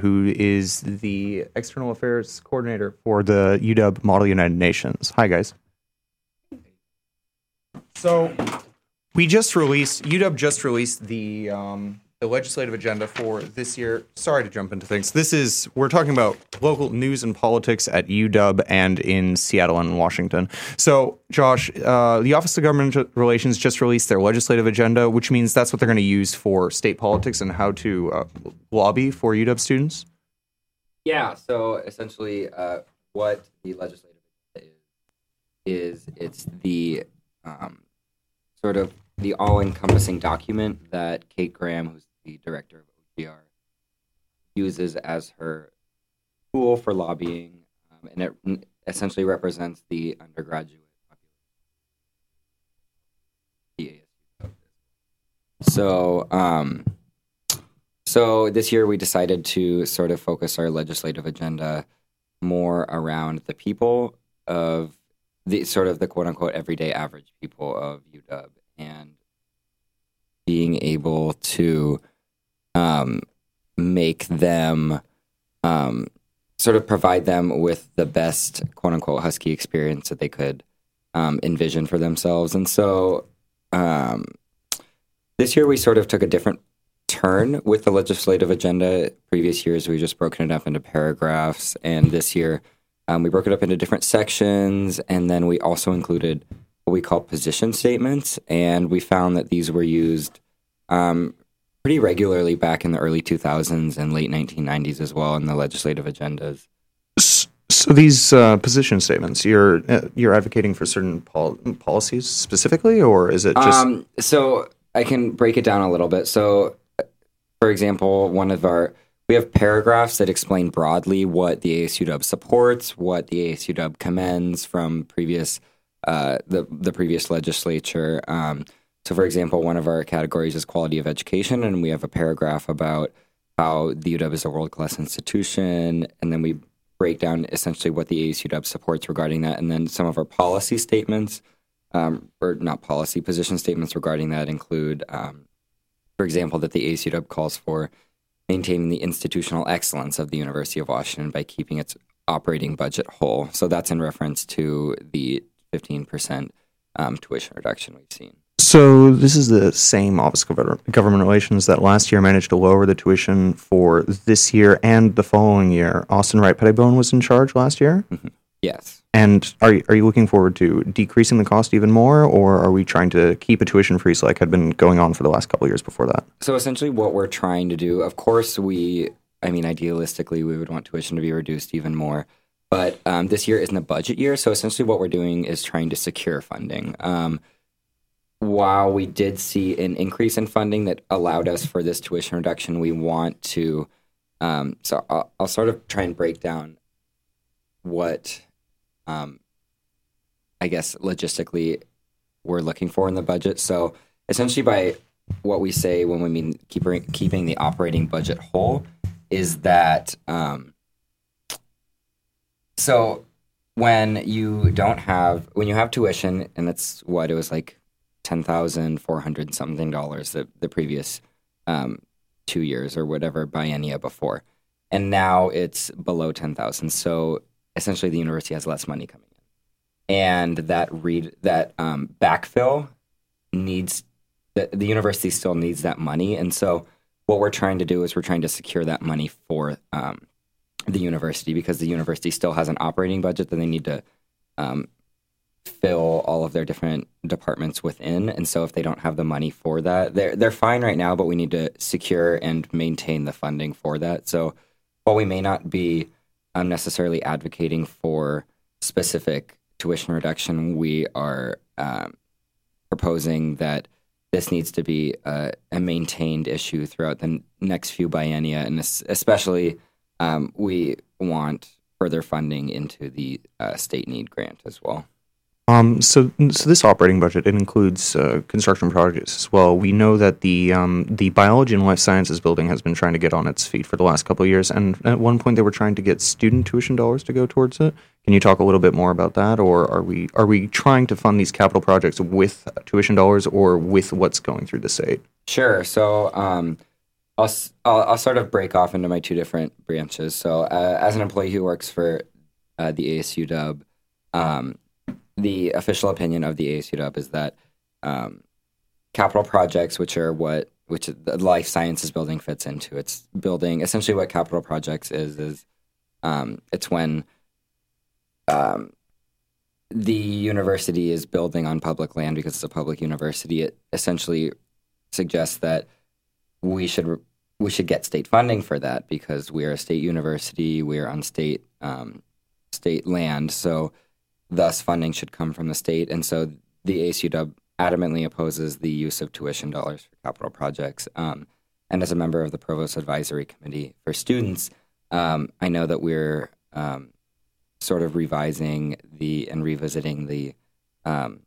who is the external affairs coordinator for the UW Model United Nations. Hi, guys. So we just released UW just released the um, the legislative agenda for this year. Sorry to jump into things. This is we're talking about local news and politics at UW and in Seattle and Washington. So, Josh, uh, the Office of Government Relations just released their legislative agenda, which means that's what they're going to use for state politics and how to uh, lobby for UW students. Yeah. So essentially, uh, what the legislative is is it's the um, sort of the all-encompassing document that Kate Graham, who's the director of OGR, uses as her tool for lobbying, um, and it essentially represents the undergraduate population. So, um, so this year we decided to sort of focus our legislative agenda more around the people of the sort of the quote unquote everyday average people of UW and being able to um, make them um, sort of provide them with the best quote unquote husky experience that they could um, envision for themselves. And so um, this year we sort of took a different turn with the legislative agenda. Previous years we just broken it up into paragraphs, and this year um, we broke it up into different sections, and then we also included what we call position statements, and we found that these were used um, pretty regularly back in the early 2000s and late 1990s as well in the legislative agendas. So these uh, position statements, you're uh, you're advocating for certain pol- policies specifically, or is it just? Um, so I can break it down a little bit. So, for example, one of our we have paragraphs that explain broadly what the ASUW supports, what the ASUW commends from previous uh, the the previous legislature. Um, so, for example, one of our categories is quality of education, and we have a paragraph about how the UW is a world class institution, and then we break down essentially what the ASUW supports regarding that, and then some of our policy statements, um, or not policy position statements regarding that include, um, for example, that the ASUW calls for maintaining the institutional excellence of the University of Washington by keeping its operating budget whole. So that's in reference to the 15% um, tuition reduction we've seen. So this is the same Office of Government Relations that last year managed to lower the tuition for this year and the following year. Austin Wright Pettibone was in charge last year. Mm-hmm. Yes. And are you, are you looking forward to decreasing the cost even more, or are we trying to keep a tuition freeze like had been going on for the last couple of years before that? So essentially, what we're trying to do, of course, we, I mean, idealistically, we would want tuition to be reduced even more. But um, this year isn't a budget year, so essentially, what we're doing is trying to secure funding. Um, while we did see an increase in funding that allowed us for this tuition reduction, we want to. Um, so I'll, I'll, sort of try and break down what um, I guess logistically we're looking for in the budget. So essentially, by what we say when we mean keeping keeping the operating budget whole, is that um, so when you don't have when you have tuition and that's what it was like ten thousand four hundred something dollars the the previous um, two years or whatever biennia before, and now it's below ten thousand. So essentially the university has less money coming in, and that read that um, backfill needs the, the university still needs that money, and so what we're trying to do is we're trying to secure that money for um, the university because the university still has an operating budget that they need to um, fill all of their different departments within. And so if they don't have the money for that, they're they're fine right now, but we need to secure and maintain the funding for that. So while we may not be um, necessarily advocating for specific tuition reduction. We are um, proposing that this needs to be a, a, maintained issue throughout the next few biennia, and especially um, we want further funding into the uh, state need grant as well. Um, so, so this operating budget it includes uh, construction projects as well. We know that the um, the biology and life sciences building has been trying to get on its feet for the last couple of years, and at one point they were trying to get student tuition dollars to go towards it. Can you talk a little bit more about that, or are we are we trying to fund these capital projects with tuition dollars or with what's going through the state? Sure. So. Um, I'll, I'll I'll sort of break off into my two different branches. So, uh, as an employee who works for uh, the ASU Dub, um, the official opinion of the ASU Dub is that um, capital projects, which are what which the life sciences building fits into, it's building essentially what capital projects is is um, it's when um, the university is building on public land because it's a public university. It essentially suggests that we should we should get state funding for that because we are a state university. We are on state um, state land, so thus funding should come from the state. And so the ASUW adamantly opposes the use of tuition dollars for capital projects. Um, and as a member of the provost advisory committee for students, um, I know that we're um, sort of revising the and revisiting the um,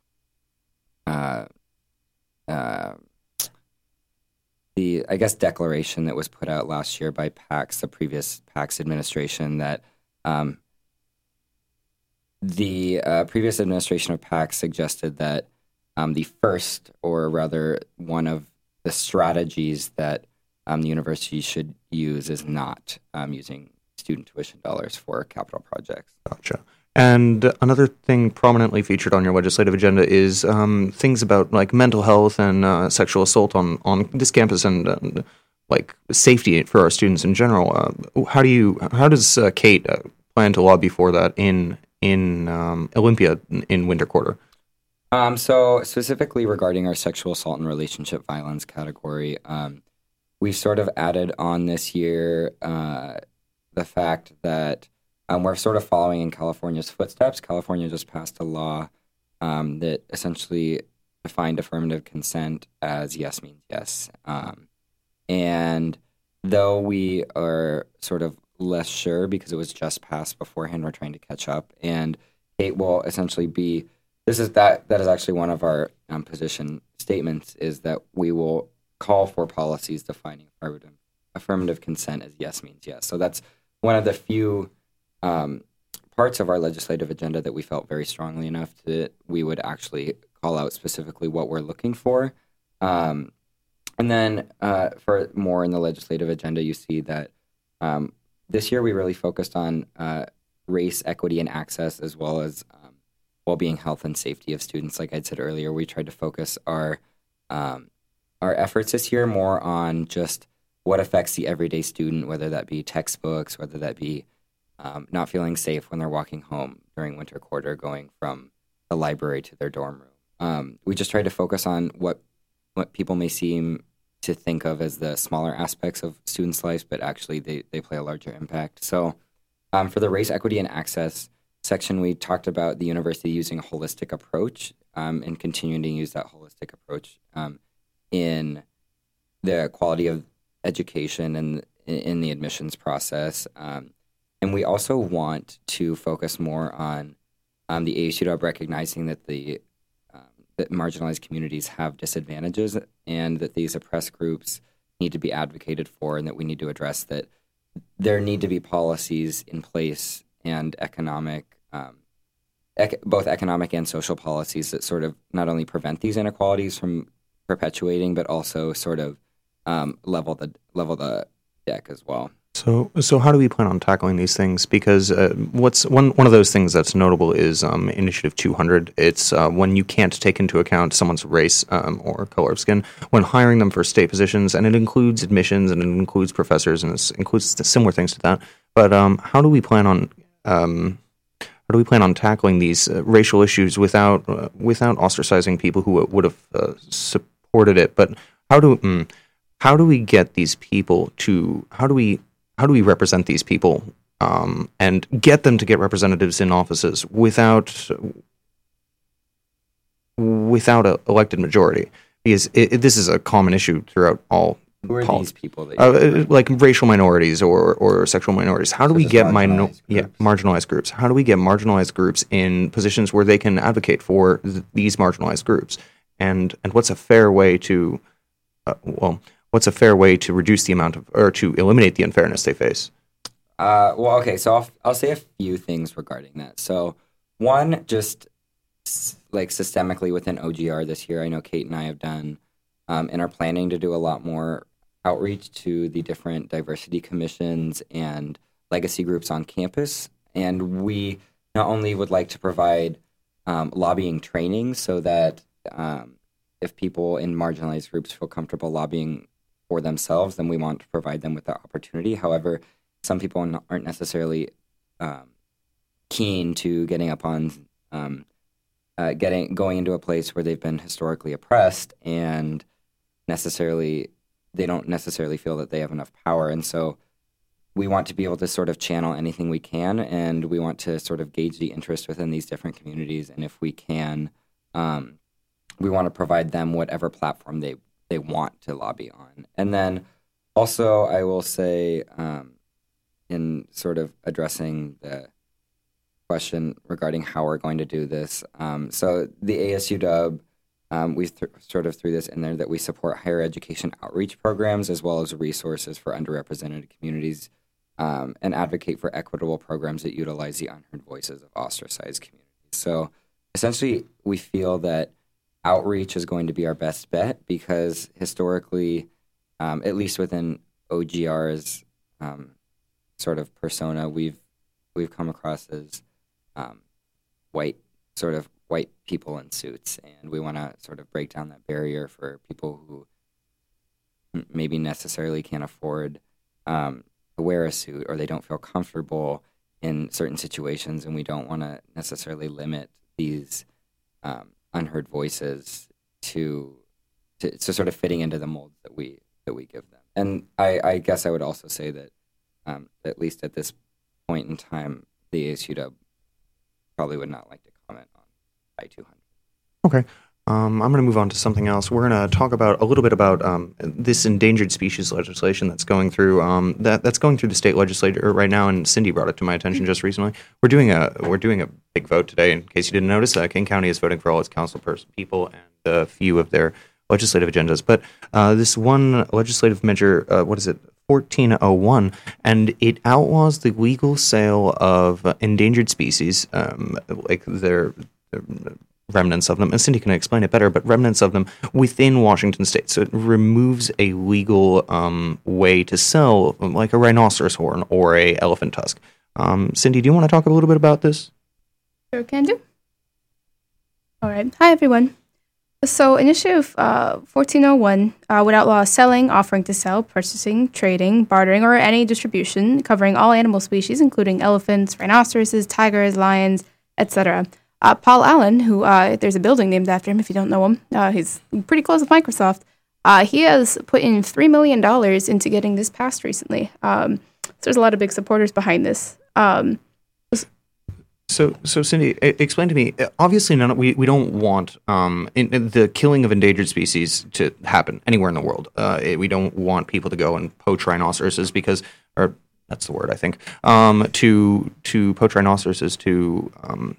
uh, uh, the I guess declaration that was put out last year by PAX, the previous PAX administration, that um, the uh, previous administration of PAC suggested that um, the first, or rather one of the strategies that um, the university should use is not um, using student tuition dollars for capital projects. Gotcha. And another thing prominently featured on your legislative agenda is um, things about like mental health and uh, sexual assault on, on this campus and, and like safety for our students in general. Uh, how do you how does uh, Kate uh, plan to lobby for that in in um, Olympia in winter quarter? Um, so specifically regarding our sexual assault and relationship violence category, um, we've sort of added on this year uh, the fact that um, we're sort of following in California's footsteps. California just passed a law um, that essentially defined affirmative consent as yes means yes. Um, and though we are sort of less sure because it was just passed beforehand, we're trying to catch up. And Kate will essentially be this is that that is actually one of our um, position statements is that we will call for policies defining affirmative affirmative consent as yes means yes. So that's one of the few um, parts of our legislative agenda that we felt very strongly enough that we would actually call out specifically what we're looking for. Um, and then uh, for more in the legislative agenda, you see that um, this year we really focused on uh, race, equity, and access, as well as um, well-being, health, and safety of students. Like I said earlier, we tried to focus our um, our efforts this year more on just what affects the everyday student, whether that be textbooks, whether that be um, not feeling safe when they're walking home during winter quarter, going from the library to their dorm room. Um, we just tried to focus on what what people may seem to think of as the smaller aspects of students' lives, but actually they, they play a larger impact. So, um, for the race, equity, and access section, we talked about the university using a holistic approach um, and continuing to use that holistic approach um, in the quality of education and in the admissions process. Um, and we also want to focus more on um, the ASU recognizing that the that marginalized communities have disadvantages and that these oppressed groups need to be advocated for and that we need to address that there need to be policies in place and economic um, ec- both economic and social policies that sort of not only prevent these inequalities from perpetuating but also sort of um, level the level the deck as well. So, so how do we plan on tackling these things? Because uh, what's one one of those things that's notable is um, Initiative 200. It's uh, when you can't take into account someone's race um, or color of skin when hiring them for state positions, and it includes admissions and it includes professors and it includes similar things to that. But um, how do we plan on um, how do we plan on tackling these uh, racial issues without uh, without ostracizing people who would have uh, supported it? But how do mm, how do we get these people to how do we how do we represent these people um, and get them to get representatives in offices without without a elected majority? Because it, it, this is a common issue throughout all. Who are these people that uh, like racial minorities or, or sexual minorities. How do we Such as get minor marginalized yeah groups. marginalized groups? How do we get marginalized groups in positions where they can advocate for th- these marginalized groups? And and what's a fair way to uh, well, what's a fair way to reduce the amount of or to eliminate the unfairness they face? Uh, well, okay, so I'll, I'll say a few things regarding that. So, one, just like systemically within OGR this year, I know Kate and I have done um, and are planning to do a lot more outreach to the different diversity commissions and legacy groups on campus. And we not only would like to provide um, lobbying training so that um, if people in marginalized groups feel comfortable lobbying for themselves, then we want to provide them with that opportunity. However, some people aren't necessarily um, keen to getting up on um, uh, getting going into a place where they've been historically oppressed and necessarily they don't necessarily feel that they have enough power and so we want to be able to sort of channel anything we can and we want to sort of gauge the interest within these different communities and if we can um, we want to provide them whatever platform they they want to lobby on and then also i will say um, in sort of addressing the question regarding how we're going to do this. Um, so the ASU Dub, um, we th- sort of threw this in there that we support higher education outreach programs as well as resources for underrepresented communities um, and advocate for equitable programs that utilize the unheard voices of ostracized communities. So essentially, we feel that outreach is going to be our best bet because historically, um, at least within OGR's um, sort of persona, we've we've come across as um, white sort of white people in suits, and we want to sort of break down that barrier for people who maybe necessarily can't afford um, to wear a suit or they don't feel comfortable in certain situations, and we don't want to necessarily limit these um, unheard voices to, to to sort of fitting into the molds that we that we give them. And I, I guess I would also say that um, at least at this point in time, the ASUW probably would not like to comment on I-200. Okay. Um, I'm going to move on to something else. We're going to talk about a little bit about um, this endangered species legislation that's going through um, that that's going through the state legislature right now. And Cindy brought it to my attention just recently. We're doing a we're doing a big vote today. In case you didn't notice, uh, King County is voting for all its council person people and a few of their legislative agendas. But uh, this one legislative measure, uh, what is it? 1401, and it outlaws the legal sale of endangered species, um, like their, their remnants of them. And Cindy can explain it better, but remnants of them within Washington state. So it removes a legal um, way to sell, like a rhinoceros horn or a elephant tusk. Um, Cindy, do you want to talk a little bit about this? Sure, can do. All right. Hi, everyone. So, Initiative uh, 1401 uh, would outlaw selling, offering to sell, purchasing, trading, bartering, or any distribution covering all animal species, including elephants, rhinoceroses, tigers, lions, etc. Uh, Paul Allen, who uh, there's a building named after him if you don't know him, uh, he's pretty close with Microsoft. Uh, he has put in $3 million into getting this passed recently. Um, so, there's a lot of big supporters behind this. Um, so, so Cindy, explain to me. Obviously, none. We, we don't want um, in, in the killing of endangered species to happen anywhere in the world. Uh, it, we don't want people to go and poach rhinoceroses because, or that's the word I think. Um, to to poach rhinoceroses to um,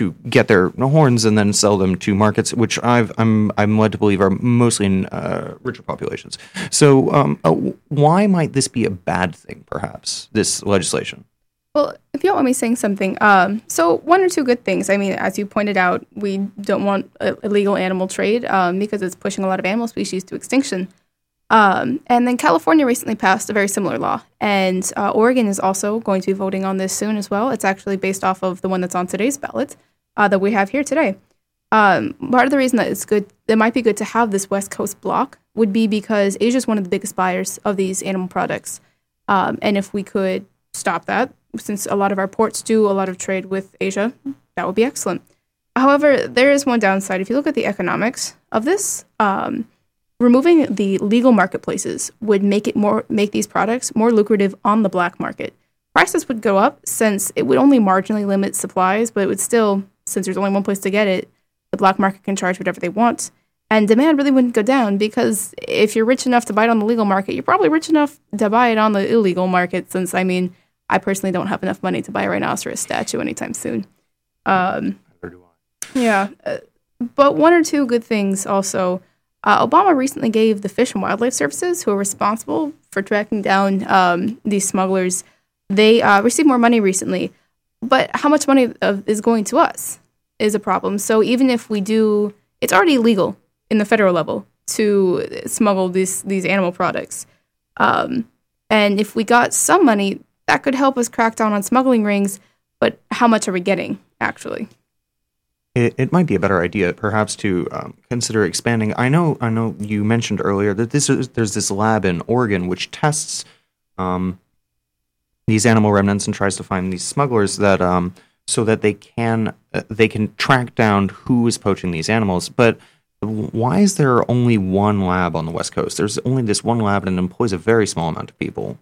to get their horns and then sell them to markets, which I've, I'm I'm led to believe are mostly in uh, richer populations. So, um, uh, why might this be a bad thing? Perhaps this legislation. Well, if you don't want me saying something, um, so one or two good things. I mean, as you pointed out, we don't want illegal animal trade um, because it's pushing a lot of animal species to extinction. Um, and then California recently passed a very similar law, and uh, Oregon is also going to be voting on this soon as well. It's actually based off of the one that's on today's ballot uh, that we have here today. Um, part of the reason that it's good, it might be good to have this West Coast block, would be because Asia is one of the biggest buyers of these animal products, um, and if we could stop that, since a lot of our ports do a lot of trade with Asia, that would be excellent. However, there is one downside. If you look at the economics of this, um, removing the legal marketplaces would make it more make these products more lucrative on the black market. Prices would go up since it would only marginally limit supplies, but it would still, since there's only one place to get it, the black market can charge whatever they want. And demand really wouldn't go down because if you're rich enough to buy it on the legal market, you're probably rich enough to buy it on the illegal market. Since I mean, I personally don't have enough money to buy a rhinoceros statue anytime soon. Um, yeah, uh, but one or two good things also. Uh, Obama recently gave the Fish and Wildlife Services, who are responsible for tracking down um, these smugglers, they uh, received more money recently. But how much money is going to us is a problem. So even if we do, it's already illegal in the federal level to smuggle these these animal products. Um, and if we got some money, that could help us crack down on smuggling rings. But how much are we getting actually? It, it might be a better idea, perhaps, to um, consider expanding. I know, I know, you mentioned earlier that this is there's this lab in Oregon which tests um, these animal remnants and tries to find these smugglers that um, so that they can uh, they can track down who is poaching these animals. But why is there only one lab on the West Coast? There's only this one lab and it employs a very small amount of people.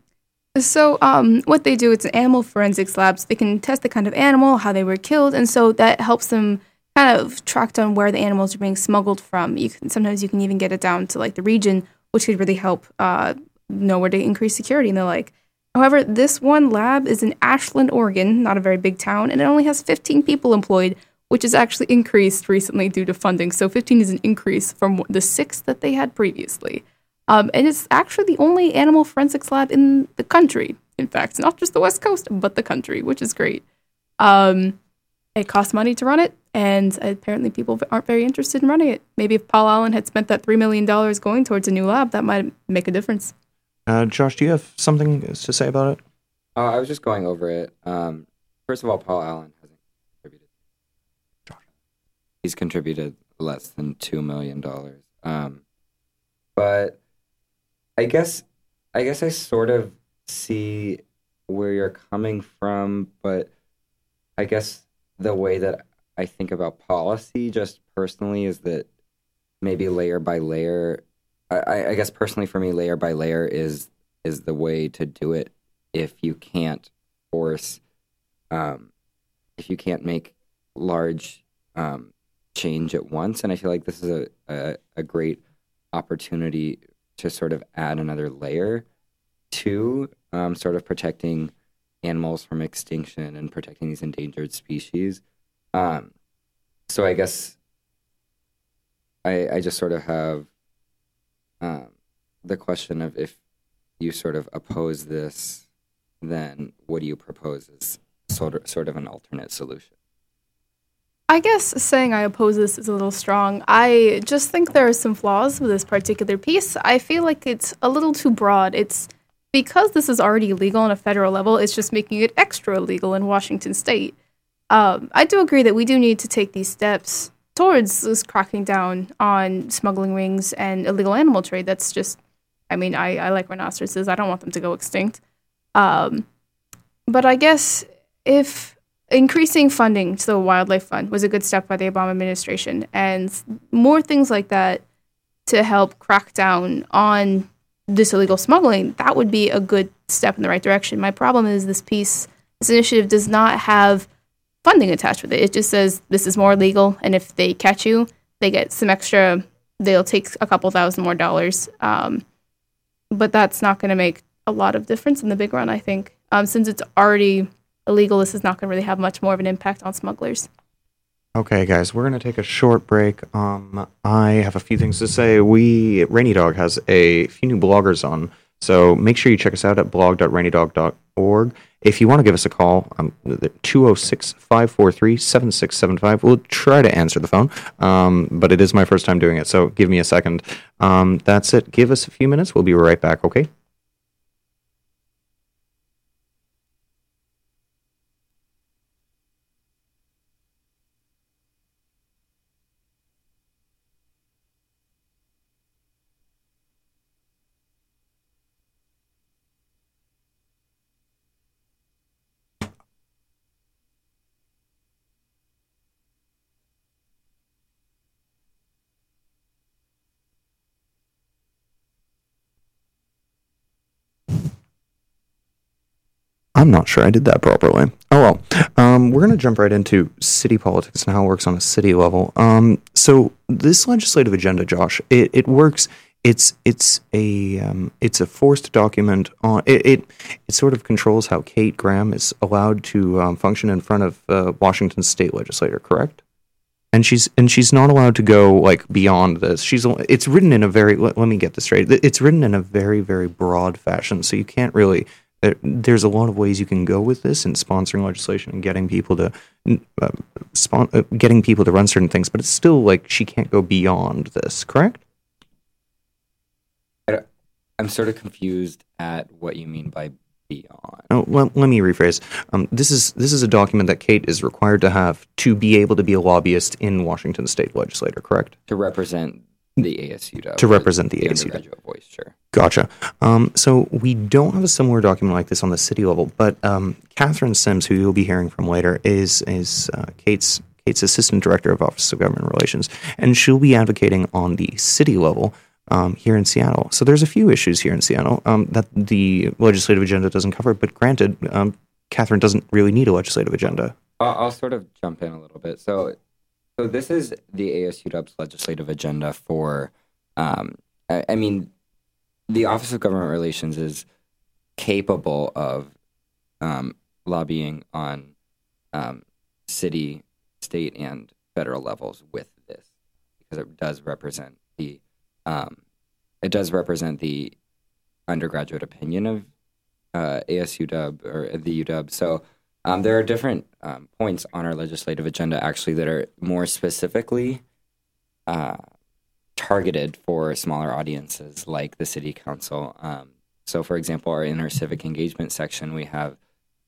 So, um, what they do, it's an animal forensics lab. So they can test the kind of animal, how they were killed, and so that helps them kind of track down where the animals are being smuggled from. You can sometimes you can even get it down to like the region, which could really help uh, know where to increase security and the like. However, this one lab is in Ashland, Oregon, not a very big town, and it only has 15 people employed, which is actually increased recently due to funding. So 15 is an increase from the six that they had previously. Um, and it's actually the only animal forensics lab in the country. In fact, not just the West Coast, but the country, which is great. Um, it costs money to run it, and apparently people aren't very interested in running it. Maybe if Paul Allen had spent that $3 million going towards a new lab, that might make a difference. Uh, Josh, do you have something to say about it? Uh, I was just going over it. Um, first of all, Paul Allen hasn't contributed. Josh. He's contributed less than $2 million. Um, but I guess, I guess I sort of see where you're coming from, but I guess the way that I think about policy just personally is that maybe layer by layer. I, I guess personally for me, layer by layer is is the way to do it. If you can't force, um, if you can't make large um, change at once, and I feel like this is a, a, a great opportunity to sort of add another layer to um, sort of protecting animals from extinction and protecting these endangered species. Um, so I guess I, I just sort of have um, the question of if you sort of oppose this, then what do you propose as sort of, sort of an alternate solution? I guess saying I oppose this is a little strong. I just think there are some flaws with this particular piece. I feel like it's a little too broad. It's because this is already illegal on a federal level, it's just making it extra illegal in Washington state. Um, I do agree that we do need to take these steps towards this cracking down on smuggling rings and illegal animal trade. That's just, I mean, I, I like rhinoceroses. I don't want them to go extinct. Um, but I guess if increasing funding to the wildlife fund was a good step by the Obama administration, and more things like that to help crack down on this illegal smuggling, that would be a good step in the right direction. My problem is this piece, this initiative does not have funding attached with it. It just says this is more legal, and if they catch you, they get some extra. They'll take a couple thousand more dollars, um, but that's not going to make a lot of difference in the big run. I think um, since it's already illegal, this is not going to really have much more of an impact on smugglers. Okay, guys, we're gonna take a short break. Um, I have a few things to say. We Rainy Dawg has a few new bloggers on, so make sure you check us out at blog.rainydawg.org. If you want to give us a call, um, 206 543 7675. We'll try to answer the phone, um, but it is my first time doing it, so give me a second. Um, that's it. Give us a few minutes. We'll be right back, okay? I'm not sure I did that properly. Oh well. Um, we're going to jump right into city politics and how it works on a city level. Um, so this legislative agenda, Josh, it, it works. It's it's a um, it's a forced document on it, it, it. sort of controls how Kate Graham is allowed to um, function in front of uh, Washington state legislator. Correct? and she's and she's not allowed to go like beyond this. She's it's written in a very let, let, me get this straight. It's written in a very very broad fashion, so you can't really there's a lot of ways you can go with this in sponsoring legislation and getting people to uh, spon- uh, getting people to run certain things, but it's still like she can't go beyond this, correct? I'm sort of confused at what you mean by beyond. Oh, well, let me rephrase. Um, this is this is a document that Kate is required to have to be able to be a lobbyist in Washington State Legislature. Correct? To represent the ASU. To represent the ASU dub. undergraduate voice, sure. Gotcha. Um, so we don't have a similar document like this on the city level, but um, Catherine Sims, who you'll be hearing from later, is is uh, Kate's Kate's assistant director of Office of Government Relations, and she'll be advocating on the city level um, here in Seattle. So there's a few issues here in Seattle um, that the legislative agenda doesn't cover. But granted, um, Catherine doesn't really need a legislative agenda. I'll, I'll sort of jump in a little bit. So, so this is the ASU Dub's legislative agenda for. Um, I, I mean, the Office of Government Relations is capable of um, lobbying on um, city, state, and federal levels with this because it does represent the um, it does represent the undergraduate opinion of uh, ASU Dub or the UW. So um, there are different um, points on our legislative agenda actually that are more specifically uh, targeted for smaller audiences like the city council. Um, so, for example, our inner civic engagement section, we have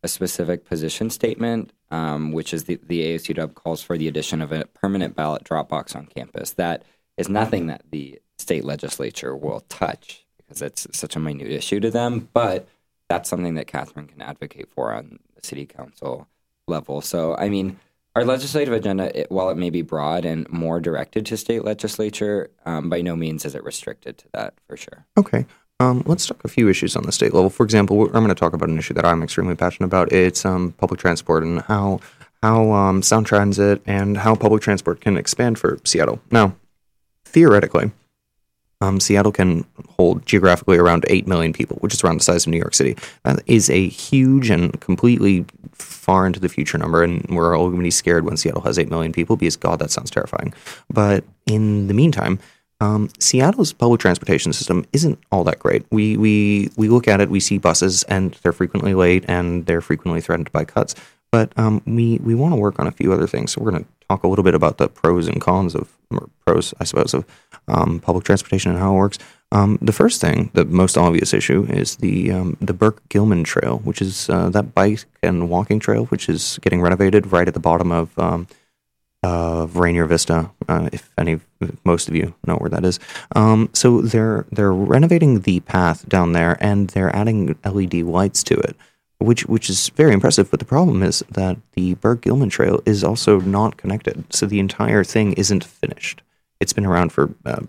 a specific position statement, um, which is the, the ASU Dub calls for the addition of a permanent ballot drop box on campus. That is nothing that the state legislature will touch because it's such a minute issue to them. But that's something that Catherine can advocate for on city council level. So, I mean, our legislative agenda, it, while it may be broad and more directed to state legislature, um, by no means is it restricted to that for sure. Okay. Um, let's talk a few issues on the state level. For example, I'm going to talk about an issue that I'm extremely passionate about. It's um, public transport and how how um, Sound Transit and how public transport can expand for Seattle. Now, theoretically, um, Seattle can hold geographically around 8 million people, which is around the size of New York City. That is a huge and completely far into the future number, and we're all going to be scared when Seattle has 8 million people because, God, that sounds terrifying. But in the meantime, um, Seattle's public transportation system isn't all that great. We, we, we look at it, we see buses, and they're frequently late and they're frequently threatened by cuts. But um, we, we want to work on a few other things. So we're going to talk a little bit about the pros and cons of, pros, I suppose, of um, public transportation and how it works. Um, the first thing, the most obvious issue, is the um, the Burke Gilman Trail, which is uh, that bike and walking trail, which is getting renovated right at the bottom of um, Rainier Vista. Uh, if any, most of you know where that is. Um, so they're they're renovating the path down there, and they're adding LED lights to it which which is very impressive. But the problem is that the Burke Gilman Trail is also not connected, so the entire thing isn't finished. It's been around for uh,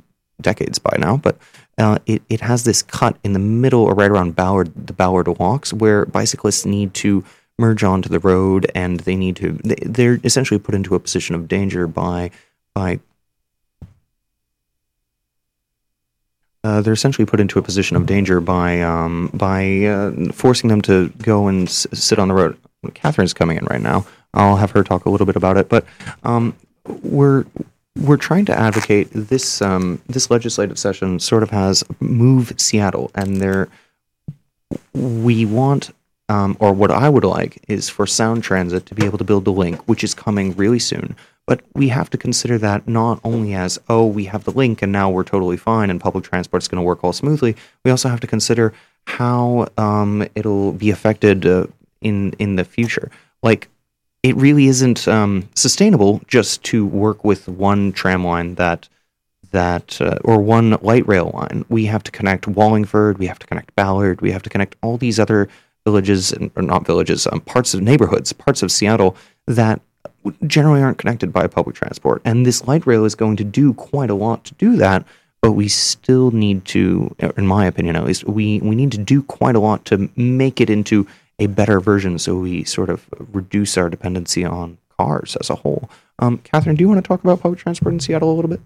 decades by now, but uh, it it has this cut in the middle or right around the Ballard Locks where bicyclists need to merge onto the road and they need to they, they're essentially put into a position of danger by by uh, they're essentially put into a position of danger by um, by uh, forcing them to go and s- sit on the road. Catherine's coming in right now. I'll have her talk a little bit about it, but um, we're we're trying to advocate this um, this legislative session sort of has move Seattle, and there we want. Um, or what I would like is for Sound Transit to be able to build the link, which is coming really soon. But we have to consider that not only as, oh, we have the link and now we're totally fine and public transport is going to work all smoothly. We also have to consider how um, it'll be affected uh, in in the future. Like, it really isn't um, sustainable just to work with one tram line that that uh, or one light rail line. We have to connect Wallingford. We have to connect Ballard. We have to connect all these other villages, and, or not villages, um, parts of neighborhoods, parts of Seattle that generally aren't connected by public transport. And this light rail is going to do quite a lot to do that, but we still need to, in my opinion at least, we, we need to do quite a lot to make it into a better version so we sort of reduce our dependency on cars as a whole. Um, Catherine, do you want to talk about public transport in Seattle a little bit?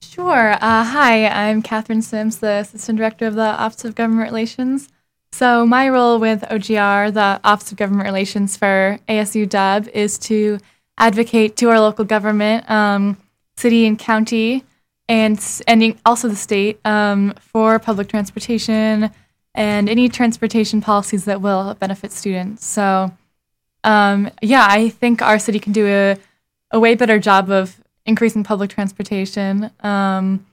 Sure. Uh, hi, I'm Catherine Sims, the Assistant Director of the Office of Government Relations. So, my role with OGR, the Office of Government Relations for ASU Dub, is to advocate to our local government, um, city and county, and, and also the state um, for public transportation and any transportation policies that will benefit students. So, um, yeah, I think our city can do a, a way better job of increasing public transportation. Um,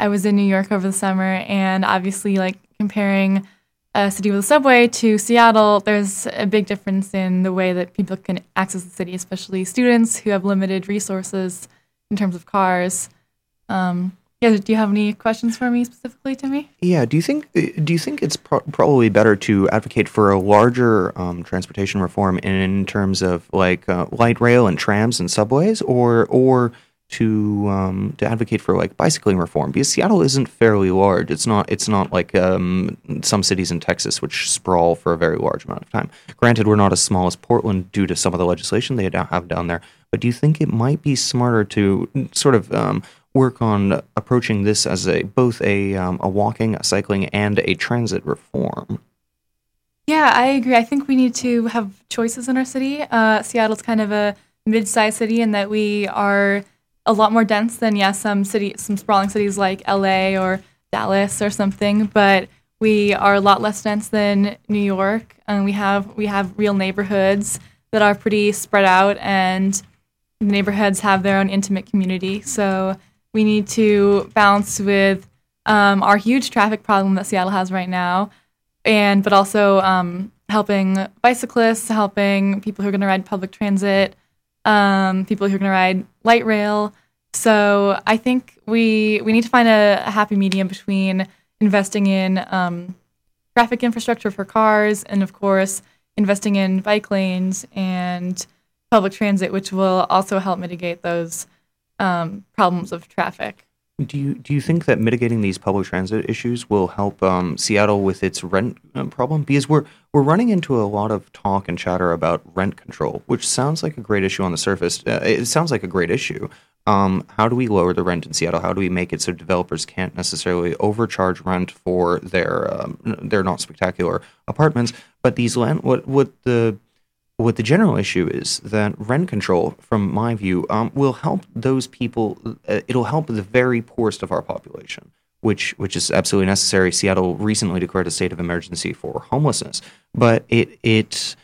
I was in New York over the summer, and obviously, like comparing a city with a subway to Seattle, there's a big difference in the way that people can access the city, especially students who have limited resources in terms of cars. Um, yeah, do you have any questions for me specifically, Timmy? Yeah. Do you think do you think it's pro- probably better to advocate for a larger um, transportation reform in terms of like uh, light rail and trams and subways, or or to um, to advocate for like bicycling reform? Because Seattle isn't fairly large. It's not it's not like um, some cities in Texas which sprawl for a very large amount of time. Granted, we're not as small as Portland due to some of the legislation they have down there. But do you think it might be smarter to sort of um, work on approaching this as a both a um, a walking, a cycling, and a transit reform. Yeah, I agree. I think we need to have choices in our city. Uh, Seattle's kind of a mid-sized city in that we are a lot more dense than yes, some city, some sprawling cities like LA or Dallas or something, but we are a lot less dense than New York, and we have we have real neighborhoods that are pretty spread out, and neighborhoods have their own intimate community. So we need to balance with um, our huge traffic problem that Seattle has right now, and but also um, helping bicyclists, helping people who are going to ride public transit, um, people who are going to ride light rail. So I think we we need to find a, a happy medium between investing in um, traffic infrastructure for cars and, of course, investing in bike lanes and public transit, which will also help mitigate those um, problems of traffic. Do you do you think that mitigating these public transit issues will help um, Seattle with its rent uh, problem? Because we're we're running into a lot of talk and chatter about rent control, which sounds like a great issue on the surface. Uh, it sounds like a great issue. Um, how do we lower the rent in Seattle? How do we make it so developers can't necessarily overcharge rent for their um, their not spectacular apartments? But these land what what the what the general issue is that rent control, from my view, um, will help those people. Uh, it'll help the very poorest of our population, which which is absolutely necessary. Seattle recently declared a state of emergency for homelessness, but it it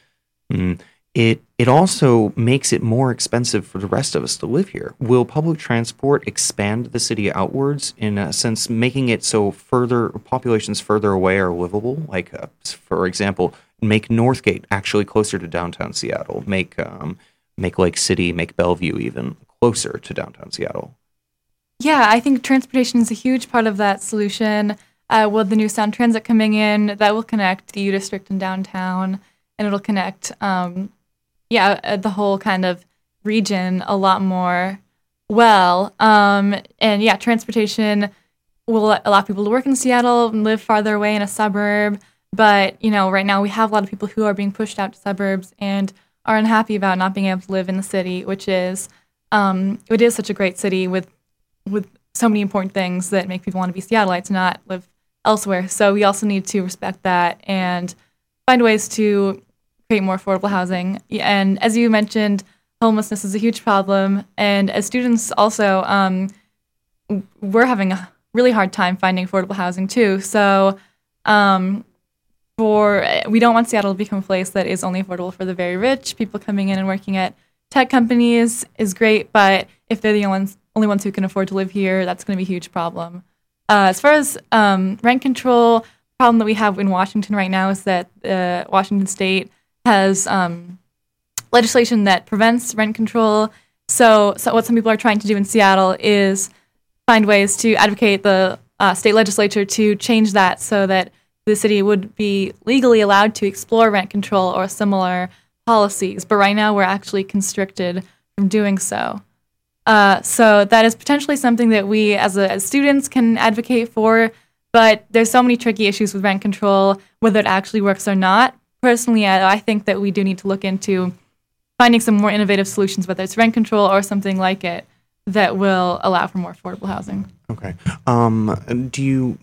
mm, it it also makes it more expensive for the rest of us to live here. Will public transport expand the city outwards in a sense, making it so further populations further away are livable? Like, uh, for example, make Northgate actually closer to downtown Seattle. Make um, make Lake City, make Bellevue even closer to downtown Seattle. Yeah, I think transportation is a huge part of that solution. Uh, with the new Sound Transit coming in, that will connect the U District and downtown, and it'll connect, um, yeah, uh, the whole kind of region a lot more well. Um, and yeah, transportation will allow people to work in Seattle and live farther away in a suburb. But, you know, right now we have a lot of people who are being pushed out to suburbs and are unhappy about not being able to live in the city, which is um, it is such a great city with with so many important things that make people want to be Seattleites, not live elsewhere. So we also need to respect that and find ways to create more affordable housing. And as you mentioned, homelessness is a huge problem. And as students, also, um, we're having a really hard time finding affordable housing too. So um, for we don't want Seattle to become a place that is only affordable for the very rich. People coming in and working at tech companies is great, but if they're the only ones, only ones who can afford to live here, that's going to be a huge problem. Uh, as far as um, rent control, problem that we have in Washington right now is that uh, Washington State has um, legislation that prevents rent control. So, so what some people are trying to do in Seattle is find ways to advocate the uh, state legislature to change that so that the city would be legally allowed to explore rent control or similar policies, but right now we're actually constricted from doing so. Uh, so that is potentially something that we as, a, as students can advocate for, but there's so many tricky issues with rent control, whether it actually works or not. Personally, I, I think that we do need to look into finding some more innovative solutions, whether it's rent control or something like it, that will allow for more affordable housing. Okay. Um, do you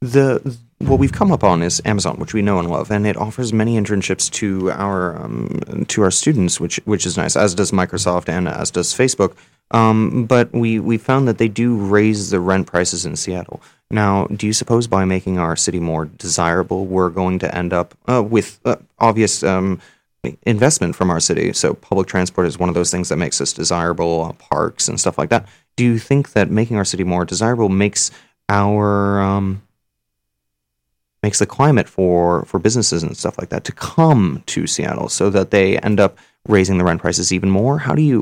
the what we've come up on is Amazon, which we know and love, and it offers many internships to our um, to our students, which which is nice. As does Microsoft and as does Facebook. Um, but we we found that they do raise the rent prices in Seattle. Now, do you suppose by making our city more desirable, we're going to end up uh, with uh, obvious um, investment from our city? So, public transport is one of those things that makes us desirable. Uh, parks and stuff like that. do you think that making our city more desirable makes our um, makes the climate for for businesses and stuff like that to come to Seattle so that they end up raising the rent prices even more? How do you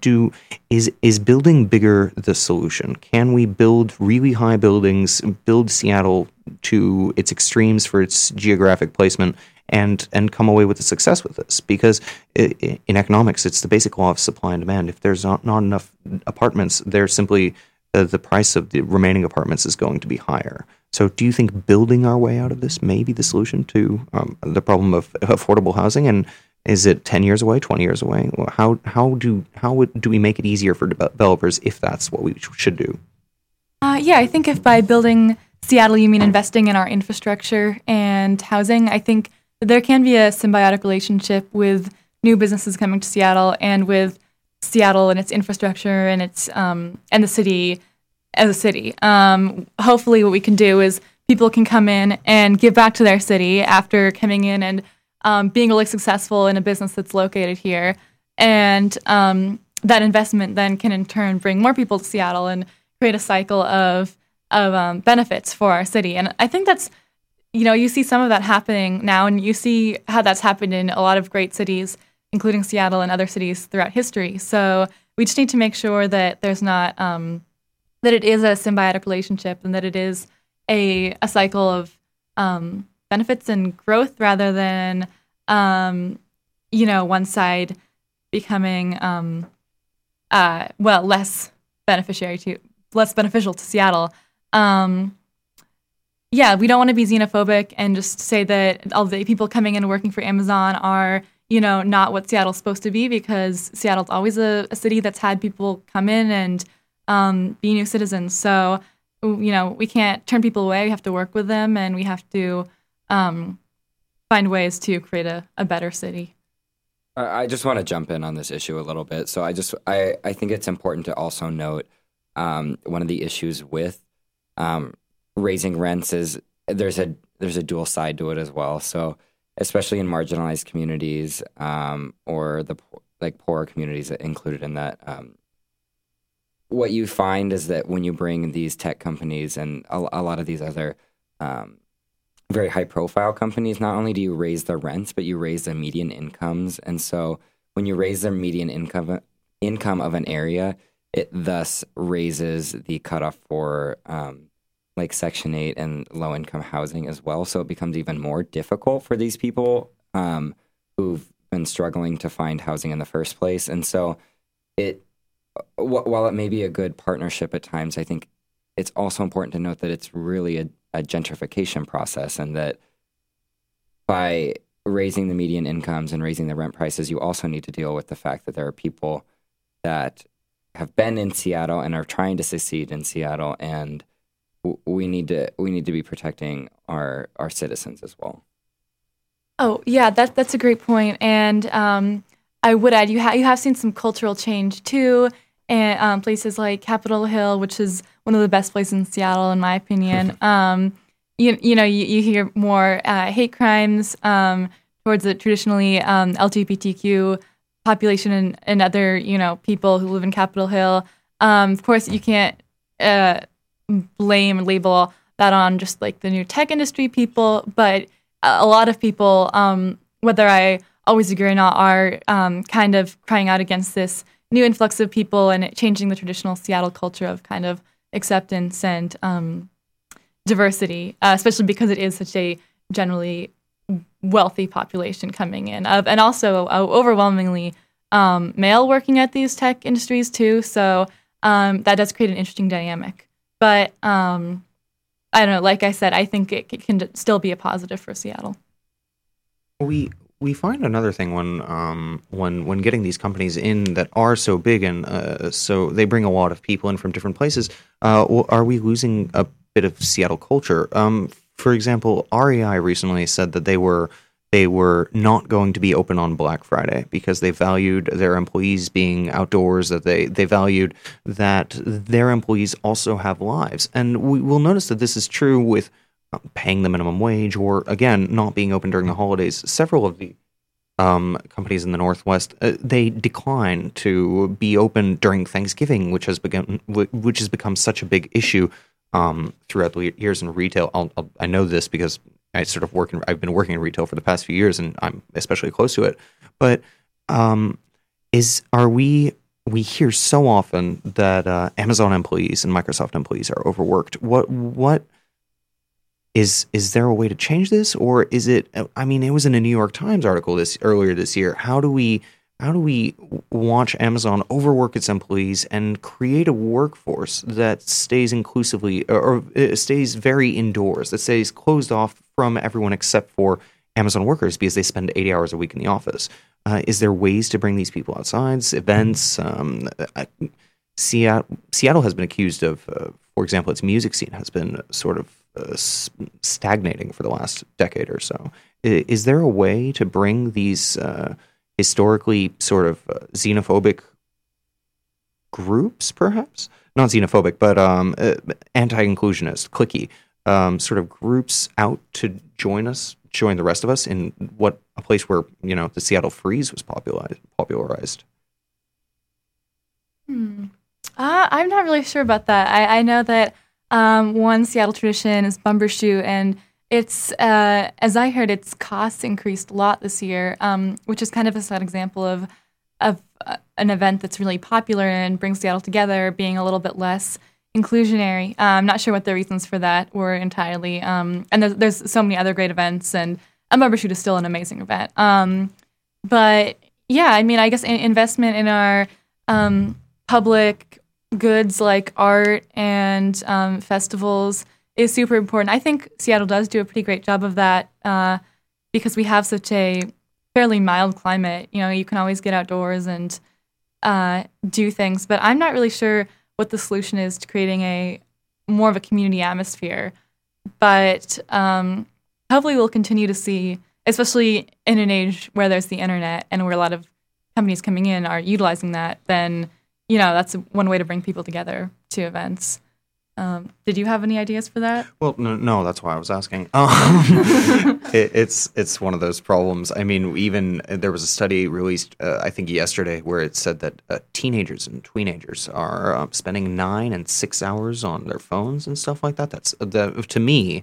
do is is building bigger the solution? Can we build really high buildings build Seattle to its extremes for its geographic placement and and come away with a success with this? Because in economics it's the basic law of supply and demand. If there's not, not enough apartments there's simply the, the price of the remaining apartments is going to be higher so, do you think building our way out of this may be the solution to um, the problem of affordable housing? And is it ten years away, twenty years away? How how do how would, do we make it easier for developers if that's what we should do? Uh, yeah, I think if by building Seattle you mean investing in our infrastructure and housing, I think there can be a symbiotic relationship with new businesses coming to Seattle and with Seattle and its infrastructure and its um, and the city as a city. Um, hopefully, what we can do is people can come in and give back to their city after coming in and um, being really successful in a business that's located here. And um, that investment then can in turn bring more people to Seattle and create a cycle of of um, benefits for our city. And I think that's you know you see some of that happening now, and you see how that's happened in a lot of great cities, including Seattle and other cities throughout history. So we just need to make sure that there's not um, that it is a symbiotic relationship and that it is a, a cycle of um, benefits and growth rather than, um, you know, one side becoming, um, uh, well, less beneficiary to, less beneficial to Seattle. Um, yeah, we don't want to be xenophobic and just say that all the people coming in and working for Amazon are, you know, not what Seattle's supposed to be because Seattle's always a, a city that's had people come in and um, be new citizens. So, you know, we can't turn people away. We have to work with them and we have to um, find ways to create a, a better city. I just want to jump in on this issue a little bit. So I just I, I think it's important to also note um, one of the issues with um, raising rents is there's a there's a dual side to it as well. So especially in marginalized communities um, or the like poorer communities that included in that, um, what you find is that when you bring these tech companies and a, a lot of these other um, very high profile companies, not only do you raise the rents, but you raise the median incomes. And so when you raise the median income income of an area, it thus raises the cutoff for um, like Section 8 and low income housing as well. So it becomes even more difficult for these people um, who've been struggling to find housing in the first place. And so it while it may be a good partnership at times, I think it's also important to note that it's really a, a gentrification process and that by raising the median incomes and raising the rent prices, you also need to deal with the fact that there are people that have been in Seattle and are trying to succeed in Seattle, and we need to we need to be protecting our our citizens as well. Oh yeah, that that's a great point, and um, I would add you ha- you have seen some cultural change too and um, places like Capitol Hill, which is one of the best places in Seattle, in my opinion. Um, you, you know, you, you hear more uh, hate crimes um, towards the traditionally um, LGBTQ population and, and other, you know, people who live in Capitol Hill. Um, of course, you can't uh, blame label that on just like the new tech industry people, but a lot of people, um, whether I always agree or not, are kind of crying out against this new influx of people and changing the traditional Seattle culture of kind of acceptance and um, diversity, uh, especially because it is such a generally wealthy population coming in, uh, and also uh, overwhelmingly um, male working at these tech industries too. So um, that does create an interesting dynamic. But um, I don't know. Like I said, I think it, it can still be a positive for Seattle. We we find another thing when um, when when getting these companies in that are so big and uh, so they bring a lot of people in from different places. Uh, are we losing a bit of Seattle culture? Um, for example, REI recently said that they were they were not going to be open on Black Friday because they valued their employees being outdoors. That they they valued that their employees also have lives, and we will notice that this is true with paying the minimum wage or again not being open during the holidays several of the um, companies in the Northwest, uh, they decline to be open during Thanksgiving, which has begun, which has become such a big issue um, throughout the years in retail. I'll, I'll, i know this because I sort of work in, I've been working in retail for the past few years, and I'm especially close to it. But um, is are we we hear so often that uh, Amazon employees and Microsoft employees are overworked. What what is is there a way to change this, or is it? I mean, it was in a New York Times article this earlier this year. How do we how do we watch Amazon overwork its employees and create a workforce that stays inclusively or, or uh, stays very indoors, that stays closed off from everyone except for Amazon workers because they spend 80 hours a week in the office? Uh, is there ways to bring these people outside? Events? Um, uh, Seattle, Seattle has been accused of, uh, for example, its music scene has been sort of stagnating for the last decade or so. Is there a way to bring these uh, historically sort of uh, xenophobic groups, perhaps not xenophobic, but um, anti-inclusionist, clicky, um, sort of groups out to join us join the rest of us in what a place where you know the Seattle Freeze was popularized. popularized. Hmm. Uh, I'm not really sure about that. I, I know that um, one Seattle tradition is bumbershoot, and it's uh, as I heard, its costs increased a lot this year, um, which is kind of a sad example of of uh, an event that's really popular and brings Seattle together, being a little bit less inclusionary. Uh, I'm not sure what the reasons for that were entirely. Um, and there's, there's, so many other great events, and a Shoot is still an amazing event. Um, but yeah, I mean, I guess investment in our um, public goods like art and um, festivals is super important. I think Seattle does do a pretty great job of that uh, because we have such a fairly mild climate. You know, you can always get outdoors and uh, do things, but I'm not really sure what the solution is to creating a more of a community atmosphere. But um, hopefully, we'll continue to see, especially in an age where there's the internet and where a lot of companies coming in are utilizing that. Then, you know, that's one way to bring people together to events. Um, did you have any ideas for that? Well, no, no that's why I was asking. Um, it, it's it's one of those problems. I mean, even uh, there was a study released, uh, I think yesterday, where it said that uh, teenagers and teenagers are uh, spending nine and six hours on their phones and stuff like that. That's uh, that, to me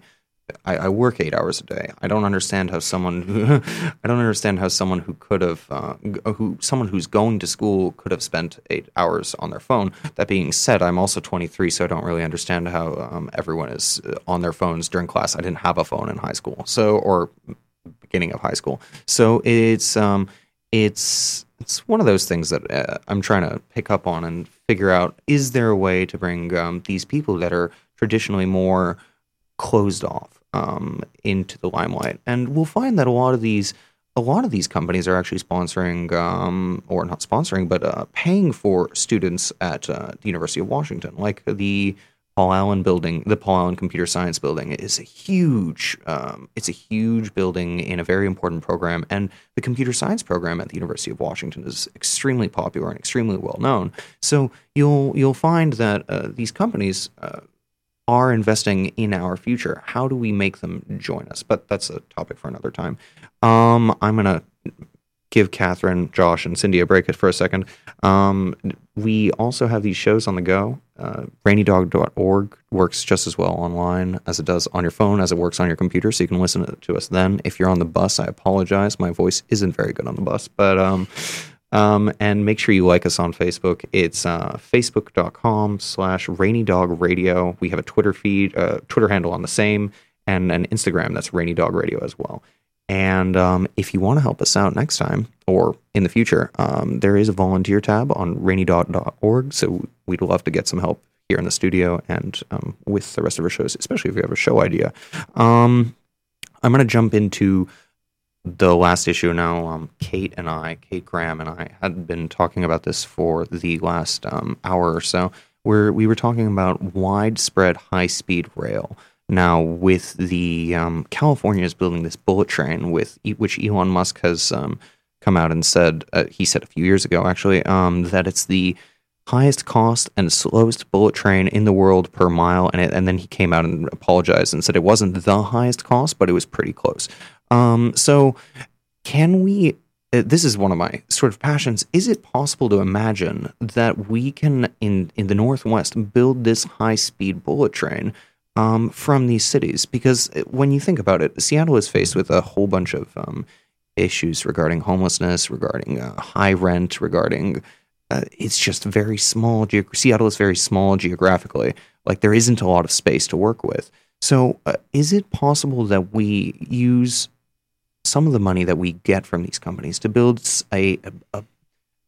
I, I, work eight hours a day. I don't understand how someone who I don't understand how someone who could have uh, who someone who's going to school could have spent eight hours on their phone. That being said, I'm also 23, so I don't really understand how um, everyone is uh, on their phones during class. I didn't have a phone in high school, so or beginning of high school. So it's um, it's it's one of those things that uh, I'm trying to pick up on and figure out: is there a way to bring um, these people that are traditionally more closed off um, into the limelight. And we'll find that a lot of these a lot of these companies are actually sponsoring, um, or not sponsoring, but uh, paying for students at uh, the University of Washington, like the Paul Allen building, the Paul Allen Computer Science building is a huge, um, it's a huge building in a very important program, and the computer science program at the University of Washington is extremely popular and extremely well known. So you'll you'll find that uh, these companies uh, are investing in our future. How do we make them join us? But that's a topic for another time. Um, I'm going to give Catherine, Josh, and Cindy a break for a second. Um, we also have these shows on the go. Uh, rainydawg.org works just as well online as it does on your phone, as it works on your computer, so you can listen to us then. If you're on the bus, I apologize. My voice isn't very good on the bus, but um, um, and make sure you like us on Facebook. It's uh, facebook.com slash Rainy Dawg radio. We have a Twitter feed, uh, Twitter handle on the same, and an Instagram that's Rainy Dawg radio as well. And um, if you want to help us out next time or in the future, um, there is a volunteer tab on rainydawg.org. So we'd love to get some help here in the studio and um, with the rest of our shows, especially if you have a show idea. Um, I'm going to jump into the last issue now, um, Kate and I, Kate Graham and I, had been talking about this for the last um, hour or so, where we were talking about widespread high speed rail. Now, with the um, California is building this bullet train, with which Elon Musk has um, come out and said, uh, he said a few years ago actually, um, that it's the highest cost and slowest bullet train in the world per mile. And, it, and then he came out and apologized and said it wasn't the highest cost, but it was pretty close. Um, so, can we uh, this is one of my sort of passions. Is it possible to imagine that we can, in, in the Northwest, build this high speed bullet train um, from these cities? Because uh, when you think about it, Seattle is faced with a whole bunch of um, issues regarding homelessness, regarding uh, high rent, regarding uh, it's just very small. Seattle is very small geographically. Like there isn't a lot of space to work with. So, uh, is it possible that we use some of the money that we get from these companies to build a, a,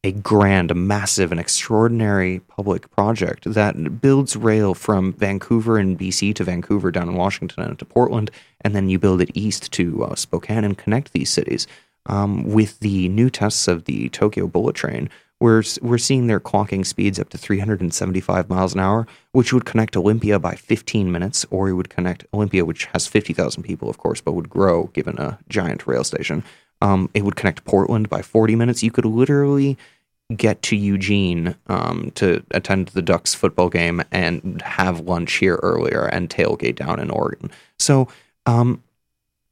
a grand, a massive, and extraordinary public project that builds rail from Vancouver in BC to Vancouver down in Washington and to Portland, and then you build it east to uh, Spokane and connect these cities. Um, with the new tests of the Tokyo bullet train, we're we're seeing their clocking speeds up to 375 miles an hour, which would connect Olympia by 15 minutes, or it would connect Olympia, which has 50,000 people, of course, but would grow given a giant rail station. Um, it would connect Portland by 40 minutes. You could literally get to Eugene um, to attend the Ducks football game and have lunch here earlier and tailgate down in Oregon. So um,